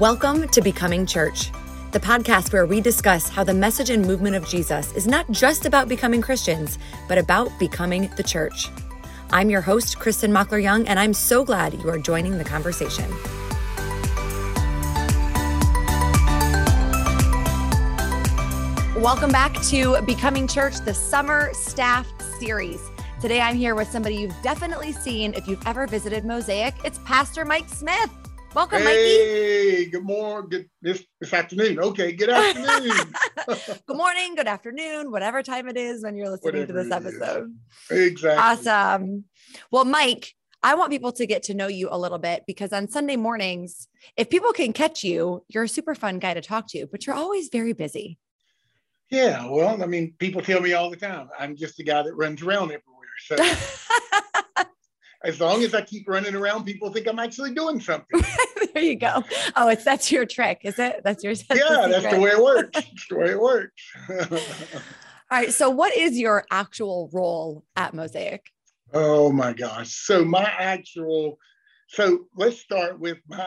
Welcome to Becoming Church, the podcast where we discuss how the message and movement of Jesus is not just about becoming Christians, but about becoming the church. I'm your host, Kristin Mockler Young, and I'm so glad you are joining the conversation. Welcome back to Becoming Church, the summer staff series. Today I'm here with somebody you've definitely seen if you've ever visited Mosaic. It's Pastor Mike Smith. Welcome, hey, Mikey. Hey, good morning. Good this this afternoon. Okay, good afternoon. good morning, good afternoon, whatever time it is when you're listening Whatever to this is. episode. exactly. Awesome. Well, Mike, I want people to get to know you a little bit because on Sunday mornings, if people can catch you, you're a super fun guy to talk to, but you're always very busy. Yeah, well, I mean, people tell me all the time, I'm just the guy that runs around everywhere. So as long as I keep running around, people think I'm actually doing something. there you go. Oh, it's that's your trick, is it? That's your that's yeah, that's the way it works. That's the way it works. All right. So, what is your actual role at Mosaic? oh my gosh. So my actual so let's start with my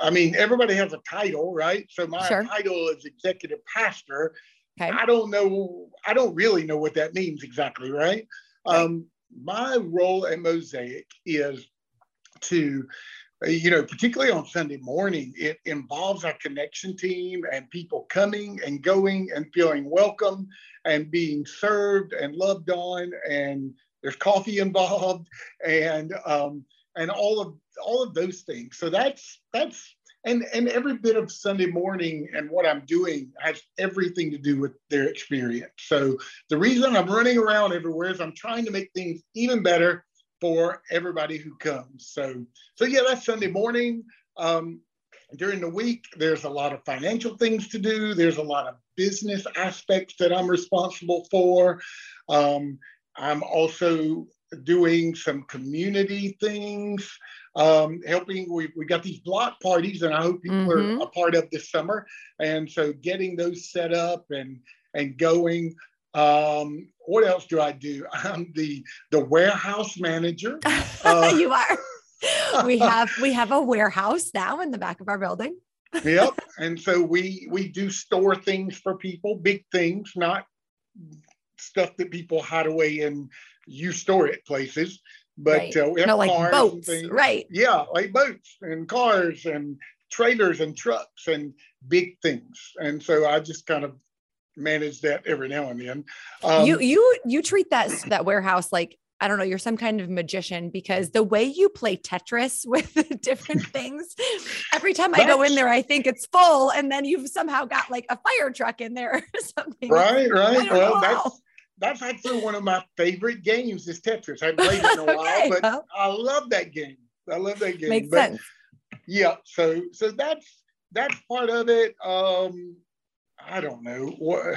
I mean, everybody has a title, right? So my Sure. title is executive pastor. Okay. I don't know. I don't really know what that means exactly, right? Right. Um, my role at Mosaic is to, uh, you know, particularly on Sunday morning, it involves our connection team and people coming and going and feeling welcome and being served and loved on, and there's coffee involved and um, and all of all of those things. So that's that's and and every bit of Sunday morning and what I'm doing has everything to do with their experience. So the reason I'm running around everywhere is I'm trying to make things even better for everybody who comes. So so yeah, that's Sunday morning. Um, during the week, there's a lot of financial things to do. There's a lot of business aspects that I'm responsible for. Um, I'm also doing some community things um, helping. We, we got these block parties, and I hope people Mhm. are a part of this summer. And so, getting those set up and and going. Um, what else do I do? I'm the the warehouse manager. Uh, you are. We have we have a warehouse now in the back of our building. yep. And so we we do store things for people, big things, not stuff that people hide away and you store it places. But Right. uh, we have No, like cars and boats, things. right? Yeah, like boats and cars and trailers and trucks and big things. And so I just kind of manage that every now and then. Um, you you you treat that that warehouse like I don't know, you're some kind of magician because the way you play Tetris with the different things, every time I go in there, I think it's full. And then you've somehow got like a fire truck in there or something. right, right. Well, that's. That's actually one of my favorite games is Tetris. I played it in a while, but well, I love that game. I love that game. makes But- sense. yeah so so that's that's part of it um i don't know what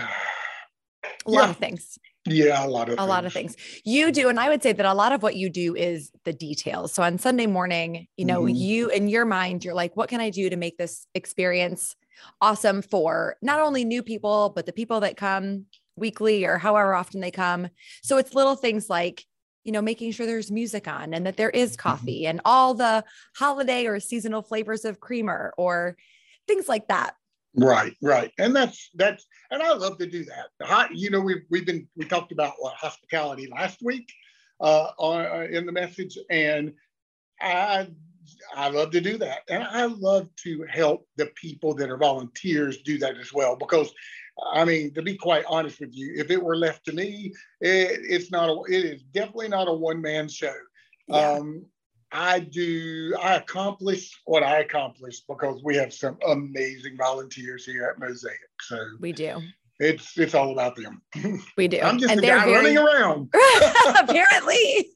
A lot yeah. of things. yeah a lot of a lot of things you do and i would say that a lot of what you do is the details so on sunday morning you know Mhm. you in your mind you're like what can i do to make this experience awesome for not only new people but the people that come weekly or however often they come. So it's little things like you know making sure there's music on and that there is coffee and all the holiday or seasonal flavors of creamer or things like that. Right right. And that's that's and i love to do that. You know we've, we've been we talked about what hospitality last week uh, on, uh in the message and i i love to do that. And i love to help the people that are volunteers do that as well because I mean, to be quite honest with you, if it were left to me, it, it's not a, it is definitely not a one man show. yeah Um, I do, I accomplish what I accomplish because we have some amazing volunteers here at Mosaic. So we do it's it's all about them. we do I'm just and they're guy very running around. apparently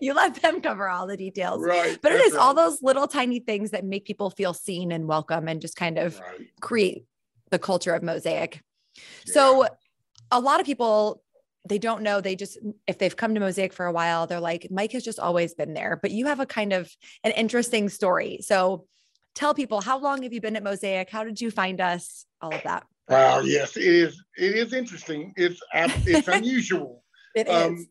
you let them cover all the details Right. but it is is all right. those little tiny things that make people feel seen and welcome and just kind of Right. create the culture of mosaic so a lot of people they don't know they just if they've come to mosaic for a while they're like mike has just always been there but you have a kind of an interesting story so tell people how long have you been at mosaic how did you find us all of that Wow. Yes, it is. It is interesting. It's it's unusual. It is. Um,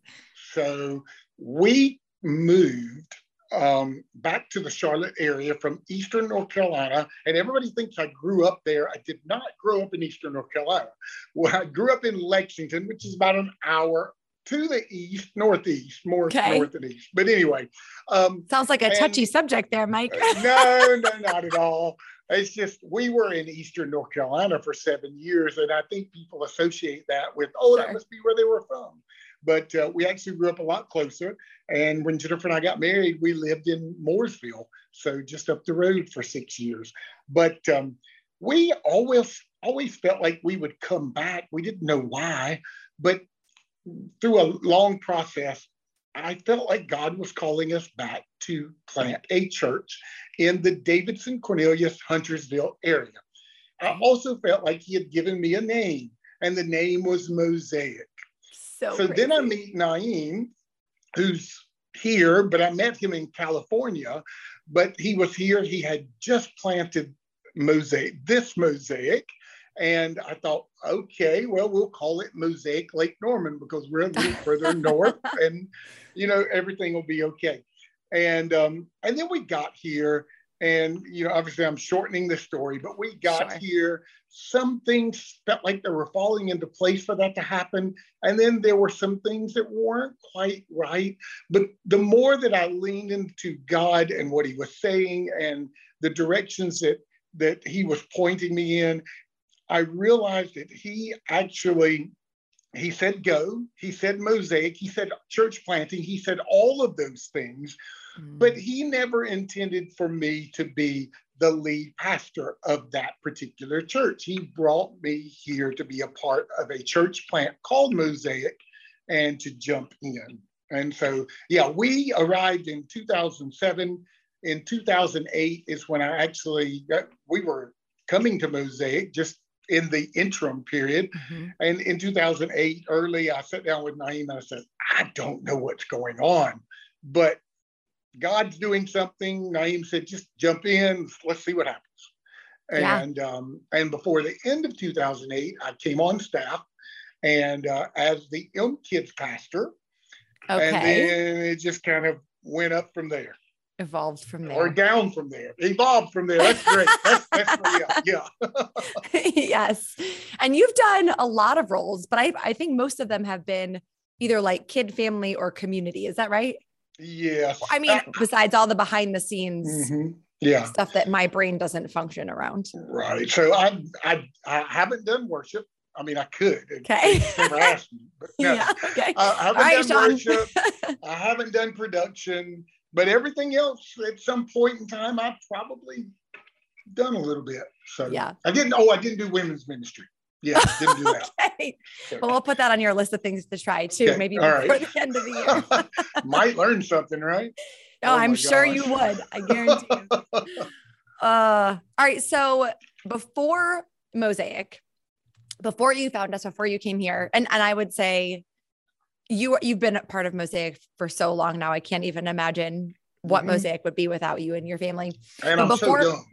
so we moved. Um, back to the Charlotte area from Eastern North Carolina. And everybody thinks I grew up there. I did not grow up in Eastern North Carolina. Well, I grew up in Lexington, which is about an hour to the east, northeast, more okay. north and east. But anyway, um, sounds like a and, touchy subject there, Mike. no, no, not at all. It's just we were in Eastern North Carolina for seven years, and I think people associate that with, oh, sure. that must be where they were from. But uh, we actually grew up a lot closer. And when Jennifer and I got married, we lived in Mooresville, so just up the road for six years. But um, we always always felt like we would come back. We didn't know why, but through a long process, I felt like God was calling us back to plant a church in the Davidson Cornelius Huntersville area. I also felt like He had given me a name, and the name was Mosaic. So, so then I meet Naeem, who's here, but I met him in California. But he was here, he had just planted Mosaic, this Mosaic. And I thought, okay, well, we'll call it Mosaic Lake Norman because we're a little further north and, you know, everything will be okay. And um, and then we got here, and you know, obviously I'm shortening the story, but we got sure. here. Some things felt like they were falling into place for that to happen, and then there were some things that weren't quite right. But the more that I leaned into God and what He was saying, and the directions that that He was pointing me in, I realized that he actually he said go he said mosaic he said church planting he said all of those things mm. but he never intended for me to be the lead pastor of that particular church he brought me here to be a part of a church plant called mosaic and to jump in and so yeah we arrived in 2007 in 2008 is when i actually we were coming to mosaic just in the interim period. Mm-hmm. And in 2008, early, I sat down with Naeem and I said, I don't know what's going on, but God's doing something. Naeem said, just jump in, let's see what happens. And yeah. um, and before the end of 2008, I came on staff and uh, as the Elm Kids pastor. Okay. And then it just kind of went up from there. Evolved from there. or down from there. Evolved from there. That's great. That's, that's yeah. Yes. And you've done a lot of roles but I, I think most of them have been either like kid family or community. Is that right yes i mean uh, besides all the behind the scenes mm-hmm. yeah stuff that my brain doesn't function around right so I, I i haven't done worship I mean, I could. Okay. Asked me. But no. yeah. Okay. I, I haven't right, done Sean. worship. I haven't done production. But everything else, at some point in time, I've probably done a little bit. So yeah, I didn't. Oh, I didn't do women's ministry. Yeah, didn't do that. okay. Well, we'll put that on your list of things to try too. Okay. Maybe before right. the end of the year. Might learn something, right? Oh, oh I'm sure you would. I guarantee you. Uh, all right. So before Mosaic, before you found us, before you came here, and and I would say you you've been a part of Mosaic for so long now. I can't even imagine what mm-hmm. Mosaic would be without you and your family. And but I'm before, so young.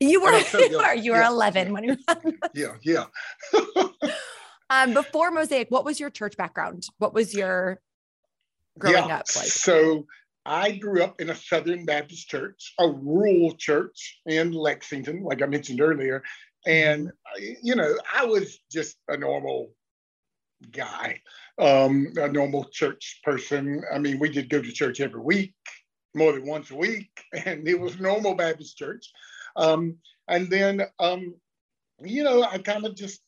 You were you were you were yeah. 11 when you were Yeah, yeah. um before Mosaic, what was your church background? What was your growing yeah. up like? So I grew up in a Southern Baptist church, a rural church in Lexington, like I mentioned earlier. And, mm-hmm. you know, I was just a normal guy um, a normal church person. I mean, we did go to church every week, more than once a week, and it was normal Baptist church. Um, and then, um, you know, I kind of just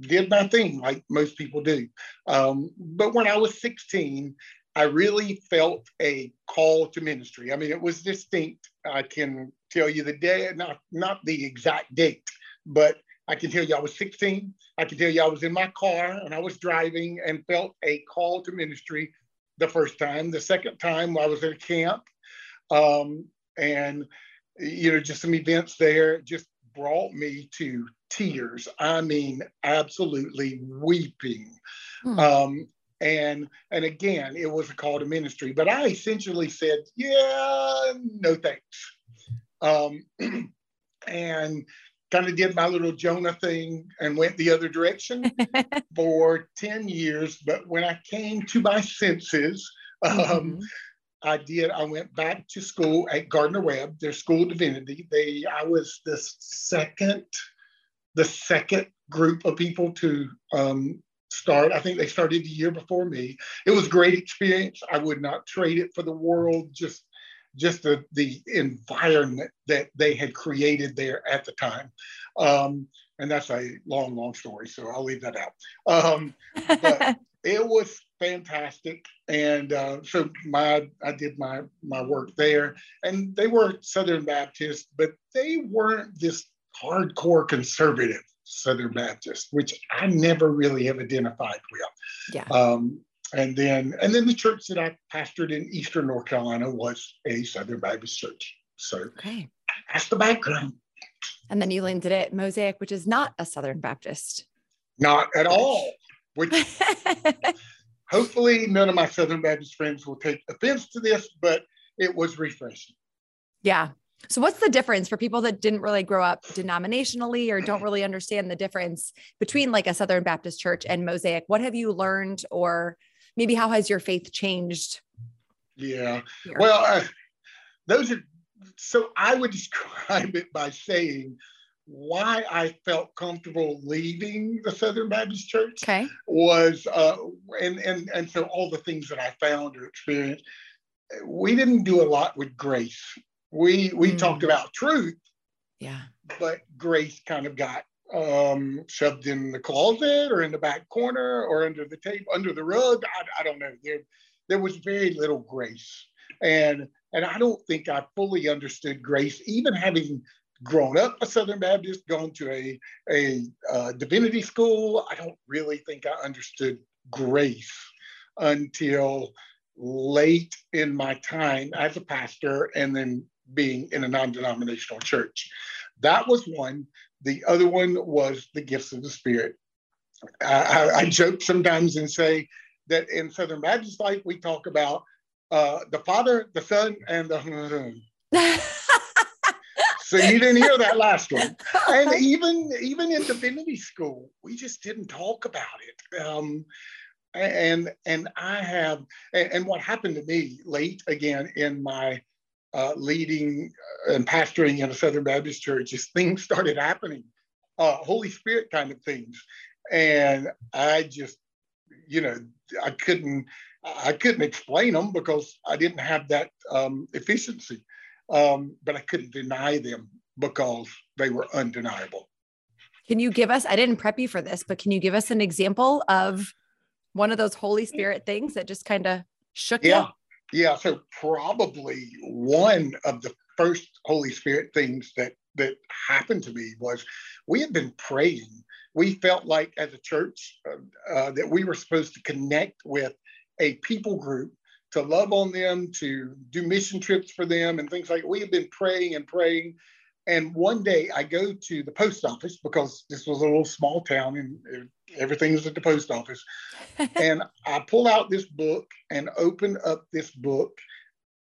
did my thing like most people do. Um, but when I was 16, I really felt a call to ministry. I mean, it was distinct. I can tell you the day, not not the exact date, but I can tell you I was 16. I can tell you I was in my car and I was driving and felt a call to ministry the first time. The second time I was at a camp um, and, you know, just some events there just brought me to tears. I mean, absolutely weeping. Hmm. Um, and and again, it was a call to ministry. But I essentially said, yeah, no thanks. Um, and kind of did my little Jonah thing and went the other direction for 10 years. But when I came to my senses, um, mm-hmm. I did. I went back to school at Gardner Webb, their school of divinity. They, I was the second, the second group of people to um, start. I think they started the year before me. It was a great experience. I would not trade it for the world. Just, just the the environment that they had created there at the time. Um, and that's a long, long story, so I'll leave that out. Um, but it was fantastic, and uh, so my I did my my work there, and they were Southern Baptist, but they weren't this hardcore conservative Southern Baptist, which I never really have identified with. Yeah. Um, and then and then the church that I pastored in Eastern North Carolina was a Southern Baptist church. So okay. that's the background. And then you landed at Mosaic, which is not a Southern Baptist. Not at all. Which hopefully none of my Southern Baptist friends will take offense to this, but it was refreshing. Yeah. So, what's the difference for people that didn't really grow up denominationally or don't really understand the difference between like a Southern Baptist church and Mosaic? What have you learned, or maybe how has your faith changed? Yeah. Here? Well, uh, those are so I would describe it by saying why I felt comfortable leaving the Southern Baptist Church okay. was, uh, and, and, and so all the things that I found or experienced, we didn't do a lot with grace. We, we mm. talked about truth. Yeah. But grace kind of got um, shoved in the closet or in the back corner or under the table, under the rug. I, I don't know. There, there was very little grace. And, and I don't think I fully understood grace, even having grown up a Southern Baptist, gone to a, a uh, divinity school. I don't really think I understood grace until late in my time as a pastor and then being in a non denominational church. That was one. The other one was the gifts of the Spirit. I, I, joke sometimes and say that in Southern Baptist life, we talk about uh, the Father, the Son, and the. so you didn't hear that last one. And even even in divinity school, we just didn't talk about it. Um, and and I have and, and, what happened to me late again in my uh, leading and pastoring in a Southern Baptist church is things started happening, uh, Holy Spirit kind of things, and I just you know I couldn't I couldn't explain them because I didn't have that um, efficiency um, but I couldn't deny them because they were undeniable. Can you give us, I didn't prep you for this, but can you give us an example of one of those Holy Spirit things that just kind of shook yeah. you? Yeah. So probably one of the first Holy Spirit things that that happened to me was we had been praying. We felt like as a church uh, uh, that we were supposed to connect with a people group to love on them, to do mission trips for them, and things like. We have been praying and praying. And one day I go to the post office because this was a little small town and everything was at the post office. and I pull out this book and open up this book.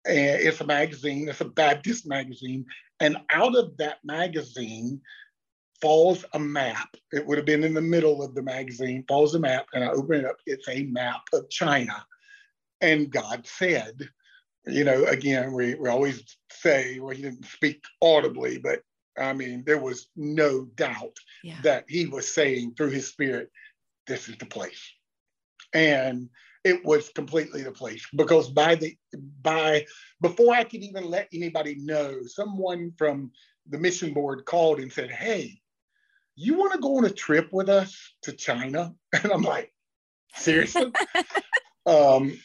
And it's a magazine, it's a Baptist magazine. And out of that magazine falls a map. It would have been in the middle of the magazine, falls a map. And I open it up, it's a map of China and God said, you know, again, we, we always say, well, he didn't speak audibly, but I mean, there was no doubt yeah. that he was saying through his spirit, this is the place. And it was completely the place because by the by before I could even let anybody know, someone from the mission board called and said, Hey, you want to go on a trip with us to China? And I'm like, seriously? um,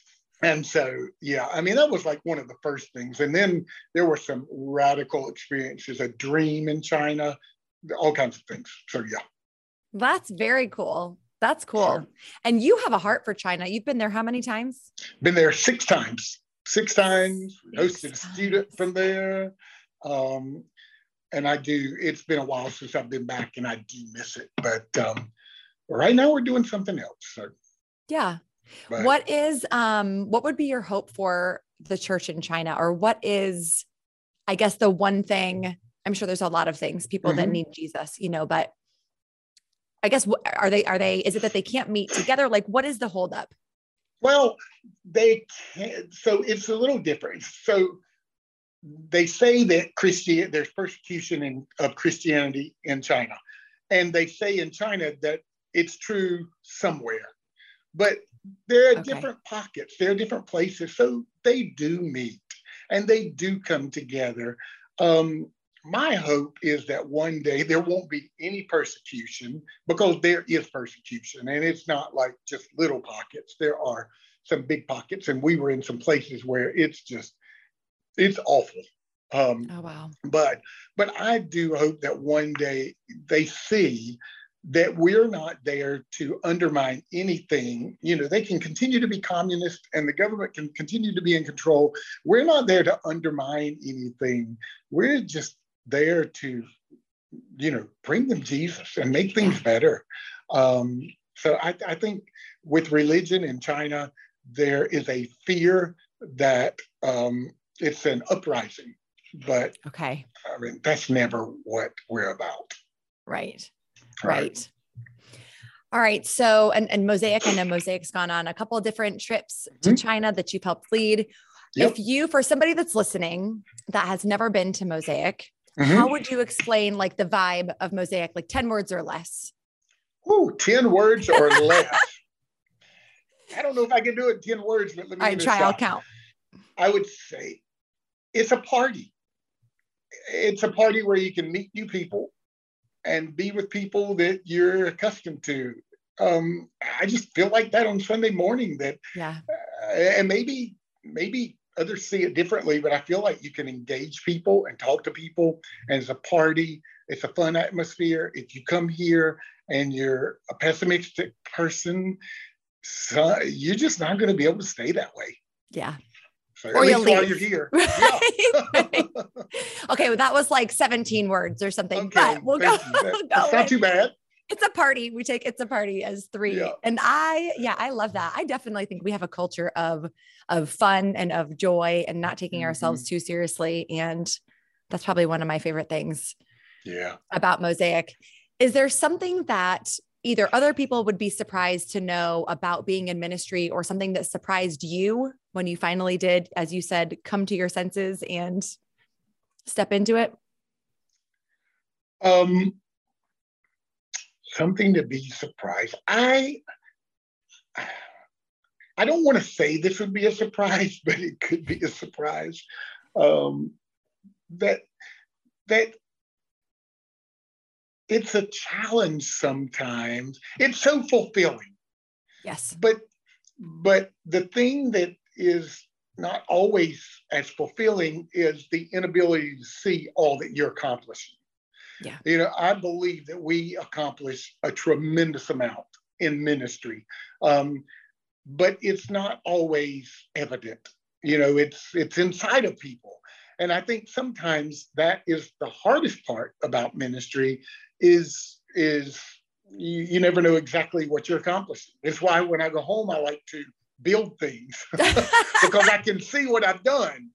and so yeah i mean that was like one of the first things. And then there were some radical experiences a dream in china all kinds of things. So yeah. That's very cool. That's cool. And you have a heart for china. You've been there how many times? Been there six times. Six times. Hosted a student from there. Um, and i do it's been a while since i've been back and i do miss it. But um, right now we're doing something else so. Yeah Right. What is um what would be your hope for the church in China or what is I guess the one thing I'm sure there's a lot of things people mm-hmm. that need Jesus, you know, but I guess are they are they is it that they can't meet together like what is the holdup? Well, they can't so it's a little different. So they say that Christian there's persecution in, of Christianity in China, and they say in China that it's true somewhere, but there are okay. different pockets, there are different places, so they do meet and they do come together. Um, my hope is that one day there won't be any persecution because there is persecution and it's not like just little pockets. There are some big pockets and we were in some places where it's just it's awful. Um, oh wow. but but i do hope that one day they see that we're not there to undermine anything. You know they can continue to be communist and the government can continue to be in control. We're not there to undermine anything. We're just there to, you know, bring them Jesus and make things better. Um, so I, I think with religion in China, there is a fear that um, it's an uprising, but okay, I mean that's never what we're about. Right, right. right. All right. So, and, and Mosaic, I know Mosaic's gone on a couple of different trips to mm-hmm. China that you've helped lead. Yep. If you, for somebody that's listening that has never been to Mosaic, Mm-hmm. How would you explain like the vibe of Mosaic, like 10 words or less? Ooh, 10 words or less. I don't know if I can do it 10 words, but let me I try, I'll count. I would say it's a party. It's a party where you can meet new people and be with people that you're accustomed to. Um, I just feel like that on Sunday morning that, yeah. Uh, and maybe, maybe others see it differently, but I feel like you can engage people and talk to people. And it's a party, it's a fun atmosphere. If you come here and you're a pessimistic person, so you're just not going to be able to stay that way. Yeah. Or you'll leave. you're here. Right. Yeah. okay, well, that was like 17 words or something, okay, but we'll go. That's not too bad it's a party. We take it's a party as three. Yeah. And I, yeah, I love that. I definitely think we have a culture of of fun and of joy and not taking mm-hmm. ourselves too seriously. And that's probably one of my favorite things. Yeah. About Mosaic. Is there something that either other people would be surprised to know about being in ministry or something that surprised you when you finally did, as you said, come to your senses and step into it? Um, something to be surprised. I I don't want to say this would be a surprise, but it could be a surprise. Um, that that it's a challenge sometimes. It's so fulfilling. Yes. But but the thing that is not always as fulfilling is the inability to see all that you're accomplishing. Yeah. You know, I believe that we accomplish a tremendous amount in ministry, um, but it's not always evident. You know, it's it's inside of people, and I think sometimes that is the hardest part about ministry is is you, you never know exactly what you're accomplishing. It's why when I go home, I like to build things because I can see what I've done.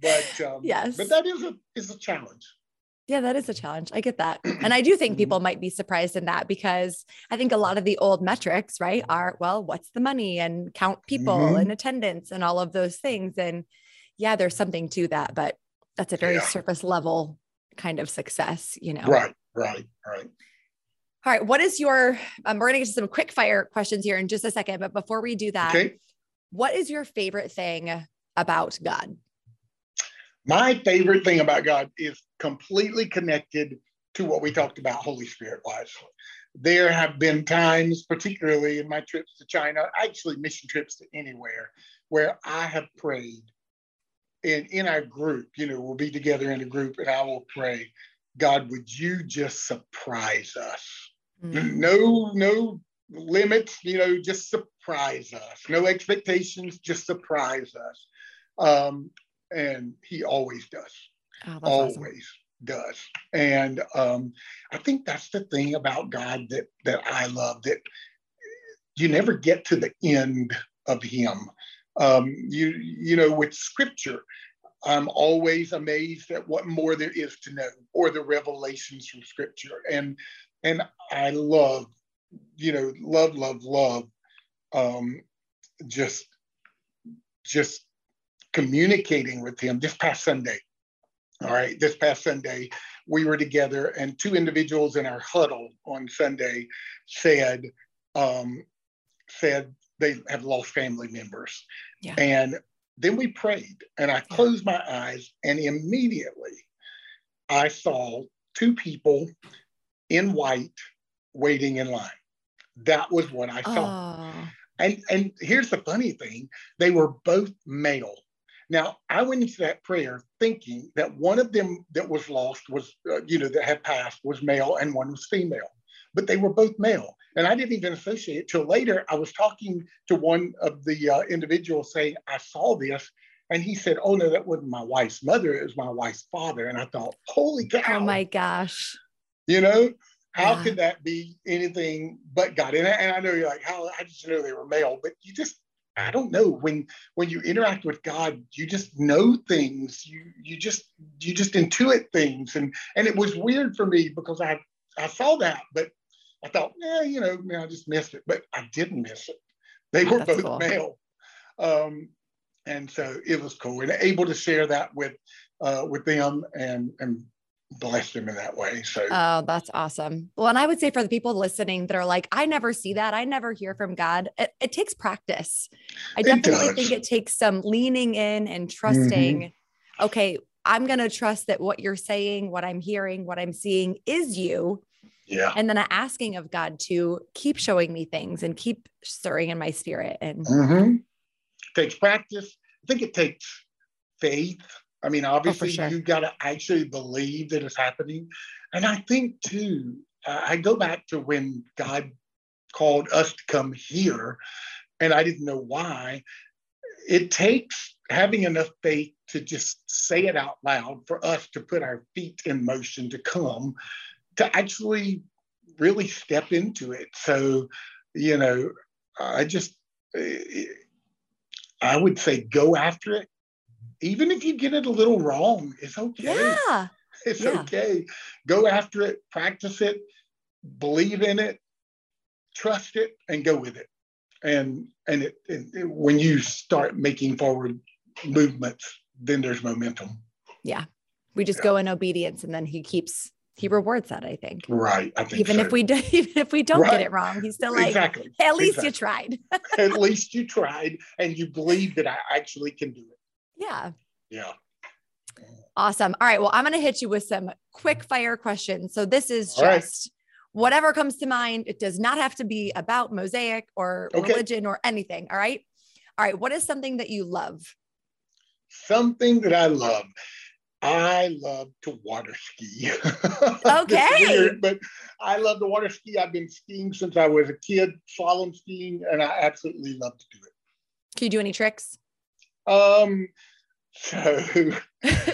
But um, yes, but that is a is a challenge. Yeah, that is a challenge. I get that. And I do think mm-hmm. people might be surprised in that because I think a lot of the old metrics, right, are well, what's the money and count people mm-hmm. and attendance and all of those things. And yeah, there's something to that, but that's a very yeah. surface level kind of success, you know? Right, right, right. All right. What is your, um, we're going to get to some quick fire questions here in just a second. But before we do that, okay. what is your favorite thing about God? My favorite thing about God is completely connected to what we talked about Holy Spirit wise. There have been times, particularly in my trips to China, actually mission trips to anywhere, where I have prayed And in our group, you know, we'll be together in a group and I will pray, God, would you just surprise us? Mm-hmm. No, no limits, you know, just surprise us. No expectations, just surprise us. Um, and he always does. Oh, always awesome. does. And um, I think that's the thing about God that that I love that you never get to the end of Him. Um, you you know, with Scripture, I'm always amazed at what more there is to know, or the revelations from Scripture, and and I love, you know, love, love, love um, just just communicating with him this past Sunday. All right, this past Sunday, we were together, and two individuals in our huddle on Sunday said, um, said they have lost family members. Yeah. And then we prayed, and I closed my eyes, and immediately I saw two people in white waiting in line. That was what I saw. Oh. And and here's the funny thing: they were both male. Now I went into that prayer thinking that one of them that was lost was, uh, you know, that had passed was male, and one was female. But they were both male, and I didn't even associate it till later. I was talking to one of the uh, individuals saying, "I saw this," and he said, "Oh no, that wasn't my wife's mother; it was my wife's father." And I thought, "Holy cow!" Oh my gosh! You know, how yeah. could that be anything but God? And I, and I know you're like, how I just know they were male, but you just I don't know when when you interact with God, you just know things. You you just you just intuit things, and and it was weird for me because I I saw that, but I thought, yeah, you know, man, I just missed it, but I didn't miss it. They were both cool. male, um, and so it was cool, and able to share that with uh, with them and and bless them in that way. So, oh, that's awesome. Well, and I would say for the people listening that are like, I never see that, I never hear from God, it, it takes practice. I definitely think it takes some leaning in and trusting, mm-hmm. okay, I'm going to trust that what you're saying, what I'm hearing, what I'm seeing is you. Yeah. And then asking of God to keep showing me things and keep stirring in my spirit. And mm-hmm. takes practice. I think it takes faith I mean, oh, obviously, oh, sure. you got to actually believe that it's happening. And I think, too, uh, I go back to when God called us to come here, and I didn't know why. It takes having enough faith to just say it out loud for us to put our feet in motion to come, to actually really step into it. So, you know, I just, I would say go after it even if you get it a little wrong, it's okay. Yeah. It's yeah. okay. Go after it, practice it, believe in it, trust it, and go with it. And and it, it, it, when you start making forward movements, then there's momentum. Yeah. We just yeah. go in obedience and then he keeps he rewards that, I think. Right. I think even so. if we do, even if we don't right. get it wrong, he's still like, exactly. Hey, at least exactly. you tried. at least you tried and you believe that I actually can do it. Yeah. Yeah. Awesome. All right. Well, I'm going to hit you with some quick fire questions. So this is All just right. whatever comes to mind. It does not have to be about mosaic or okay. religion or anything. All right. All right. What is something that you love? Something that I love. I love to water ski. Okay. weird, but I love to water ski. I've been skiing since I was a kid, slalom skiing, and I absolutely love to do it. Can you do any tricks? Um, so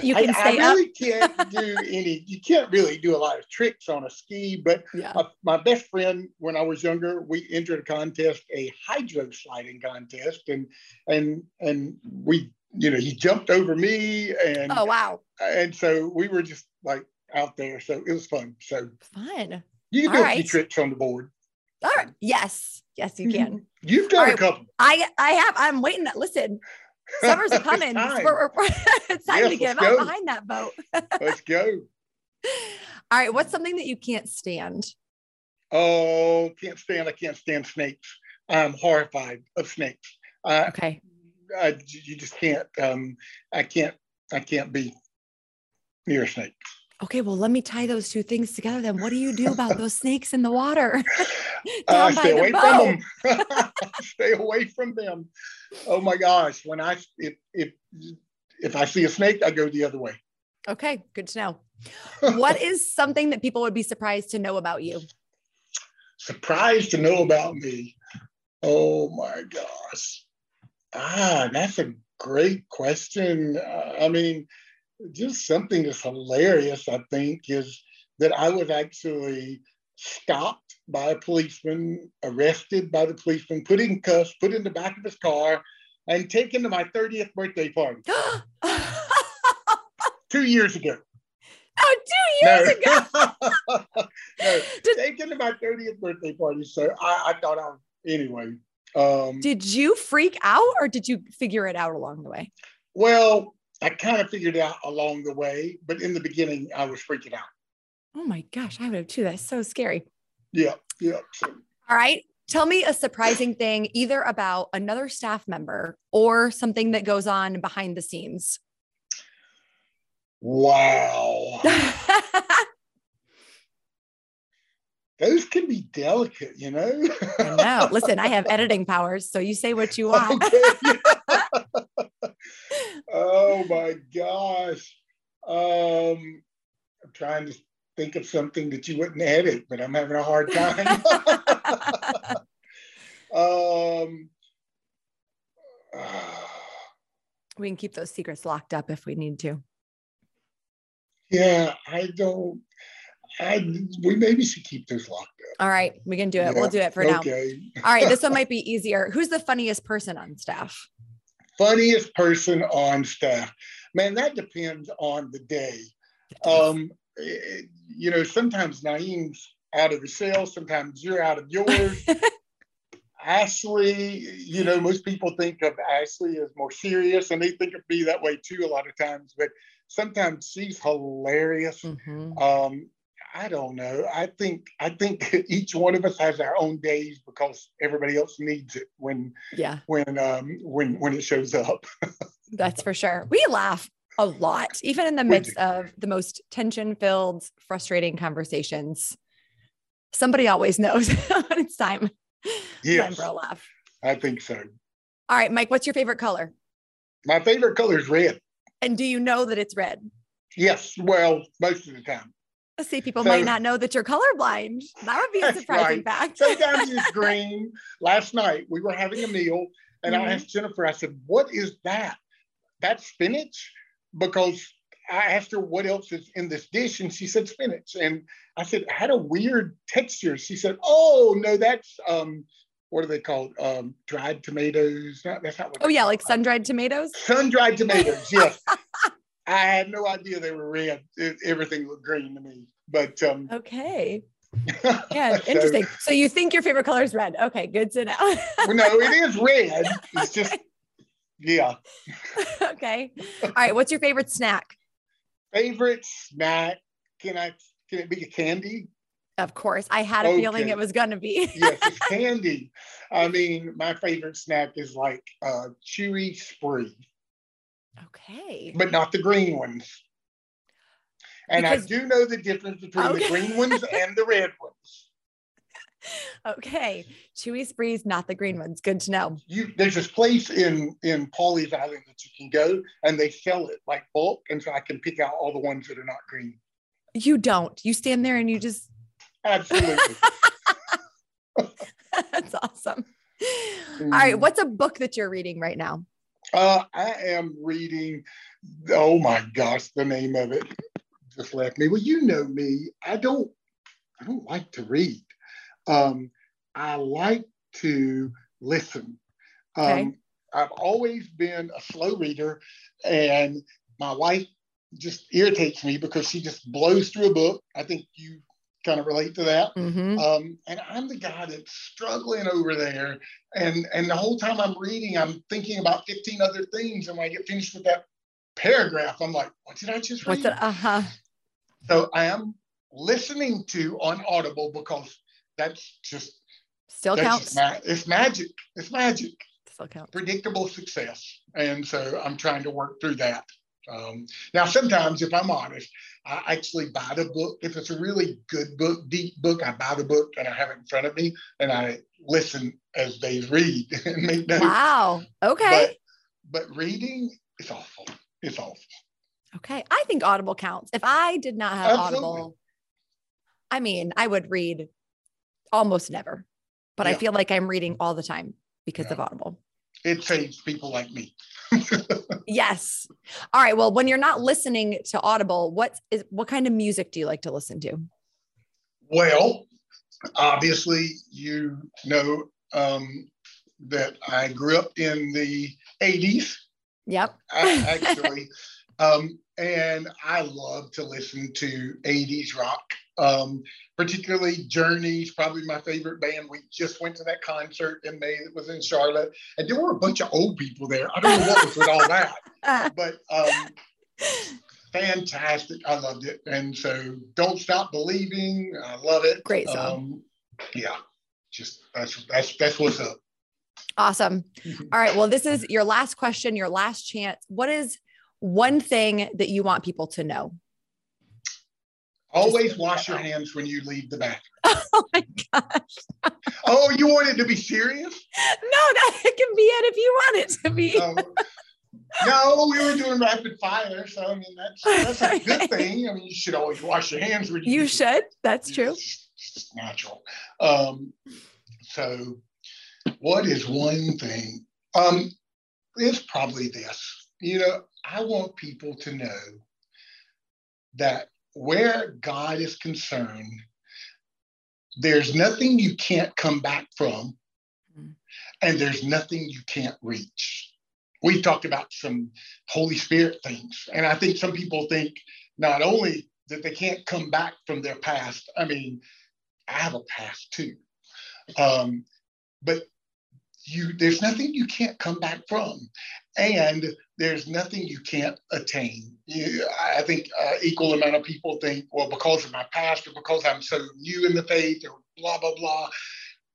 you can I, stay I really can't do any. You can't really do a lot of tricks on a ski. But yeah. my, my, best friend, when I was younger, we entered a contest, a hydro sliding contest, and and and we, you know, he jumped over me, and oh wow, and so we were just like out there. So it was fun. So fun. You can do a right. few tricks on the board. All right. Yes. Yes, you can. You've done a couple. I I have. I'm waiting. To, Listen, Summer's coming. it's, we're, we're, it's time yes, to get out behind that boat. let's go. All right. What's something that you can't stand? Oh, can't stand. I can't stand snakes. I'm horrified of snakes. Uh, okay. I, you just can't. Um, I can't. I can't be near a snake. Okay, well, let me tie those two things together. Then, what do you do about those snakes in the water? uh, stay away boat. from them. stay away from them. Oh my gosh! When I if if if I see a snake, I go the other way. Okay, good to know. what is something that people would be surprised to know about you? Surprised to know about me? Oh my gosh! Ah, that's a great question. Uh, I mean just something that's hilarious, I think, is that I was actually stopped by a policeman, arrested by the policeman, put in cuffs, put in the back of his car, and taken to my 30th birthday party. two years ago. Oh, two years no. ago. no, taken to my 30th birthday party. So I, I thought I was, anyway, Um, Did you freak out or did you figure it out along the way? well, I kind of figured it out along the way, but in the beginning, I was freaking out. Oh my gosh, I would have too. That's so scary. Yeah, yeah. So, All right. Tell me a surprising thing, either about another staff member or something that goes on behind the scenes. wow. Those can be delicate, you know? I know. Listen, I have editing powers, so you say what you want. Okay. oh my gosh. Um, I'm trying to think of something that you wouldn't edit, but I'm having a hard time. um, ah, we can keep those secrets locked up if we need to. yeah, I don't. I we maybe should keep this locked up. All right, we can do it. Yeah, We'll do it for now. All right, this one might be easier. Who's the funniest person on staff? Funniest person on staff, man. That depends on the day. Um, eh, you know, sometimes Naeem's out of his cell, sometimes you're out of yours. Ashley, you know, most people think of Ashley as more serious, and they think of me that way too a lot of times. But sometimes she's hilarious. Mhm. Um, I don't know. I think I think each one of us has our own days because everybody else needs it when Yeah, when um, when when it shows up. that's for sure. We laugh a lot, even in the midst of the most tension filled, frustrating conversations. Somebody always knows when it's time, time Yes, for a laugh. I think so. All right, Mike, what's your favorite color? My favorite color is red. And do you know that it's red? Yes, well, most of the time. See, people So- might not know that you're colorblind. That would be a surprising right. fact. Sometimes it's green. Last night we were having a meal, and Mhm. I asked Jennifer. I said, "What is that? That's spinach?" Because I asked her what else is in this dish, and she said spinach. And I said, "It had a weird texture." She said, "Oh no, that's um, what are they called? Um, dried tomatoes? Not, that's not what. oh, yeah, like sun dried tomatoes. sun dried tomatoes. Yes, I had no idea they were red. It- everything looked green to me, but um, Okay. Yeah, so- interesting. So you think your favorite color is red? Okay, good to know. well, no, it is red. It's just, yeah. okay. All right. What's your favorite snack? Favorite snack? Can I? Can it be a candy? Of course, I had a feeling it was going to be. Yes, it's candy. I mean, my favorite snack is like uh, chewy spree, okay. but not the green ones. And Because- I do know the difference between Okay. the green ones and the red ones. Okay. Chewy sprees, not the green ones. Good to know. You there's this place in in Pawleys Island that you can go, and they sell it like bulk, and so I can pick out all the ones that are not green. You don't. You stand there and you just, Absolutely. that's awesome. All right. Mm. What's a book that you're reading right now? Uh, I am reading. Oh my gosh, the name of it just left me. Well, you know me. I don't. I don't like to read. Um, I like to listen. Um, Okay. I've always been a slow reader, and my wife just irritates me because she just blows through a book. I think you kind of relate to that. Mhm. Um, and I'm the guy that's struggling over there. And and the whole time I'm reading, I'm thinking about 15 other things. And when I get finished with that paragraph, I'm like, what did I just read? Uh huh. So I am listening to on Audible because that's just Still that's counts. just ma- it's magic. It's magic. Still counts. Predictable success. And so I'm trying to work through that. Um, now, sometimes, if I'm honest, I actually buy the book. If it's a really good book, deep book, I buy the book and I have it in front of me and I listen as they read and make notes. Wow. Okay. But, but reading is awful. It's awful. Okay. I think Audible counts. If I did not have Absolutely. Audible, I mean, I would read almost never, but I feel like I'm reading all the time because Yeah. of Audible. It saves people like me. Yes. All right. Well, when you're not listening to Audible, what is what kind of music do you like to listen to? Well, obviously, you know um, that I grew up in the 80s. Yep. Actually. um, and I love to listen to 80s rock. Um, particularly Journey's, probably my favorite band. We just went to that concert in May that was in Charlotte, and there were a bunch of old people there. I don't know what was with all that, but um, fantastic. I loved it, and so don't stop believing. I love it. Great song. Um, yeah, just that's that's that's what's up. Awesome. All right. Well, this is your last question, your last chance. What is one thing that you want people to know? Always wash your hands when you leave the bathroom. Oh my gosh. oh, you want it to be serious? No, that can be it if you want it to be. Um, no, we were doing rapid fire, so I mean that's that's a good thing. I mean, you should always wash your hands when you. You should. That's true. It's, it's natural. Um, so, what is one thing? Um, it's probably this. You know, I want people to know that where God is concerned, there's nothing you can't come back from, mm. and there's nothing you can't reach. We talked about some Holy Spirit things, and I think some people think not only that they can't come back from their past. I mean, I have a past too, um, but you there's nothing you can't come back from and there's nothing you can't attain. You, i think uh, equal amount of people think well because of my past or because i'm so new in the faith or blah blah blah.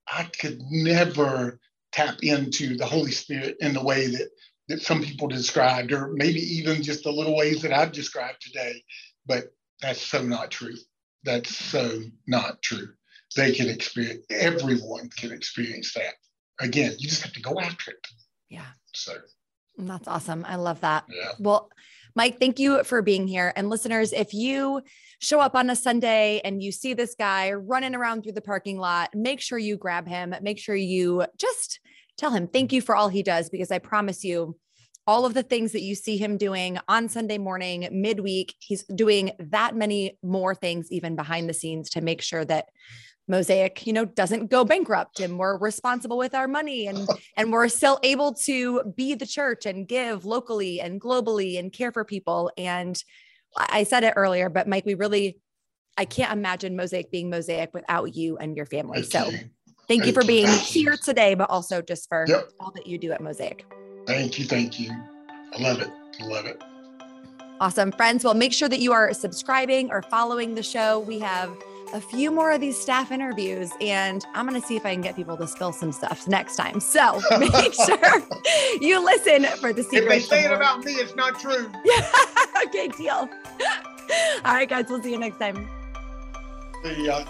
I could never tap into the holy spirit in the way that that some people described or maybe even just the little ways that i've described today. But that's so not true. That's so not true. They can experience everyone can experience that again, you just have to go after it. Yeah. So that's awesome. I love that. Yeah. Well, Mike, thank you for being here. And listeners, if you show up on a Sunday and you see this guy running around through the parking lot, make sure you grab him. Make sure you just tell him thank you for all he does, because I promise you, all of the things that you see him doing on Sunday morning, midweek, he's doing that many more things, even behind the scenes, to make sure that mosaic you know doesn't go bankrupt and we're responsible with our money and and we're still able to be the church and give locally and globally and care for people. And i said it earlier but mike we really i can't imagine mosaic being mosaic without you and your family. So thank, you for being here today but also just for yep. all that you do at mosaic. Thank you thank you. I love it. I love it. Awesome. Friends well make sure that you are subscribing or following the show. We have a few more of these staff interviews and I'm going to see if I can get people to spill some stuff next time. So make sure you listen for the secret. If they say it about me, it's not true. Yeah. okay, deal. All right, guys, we'll see you next time. See ya.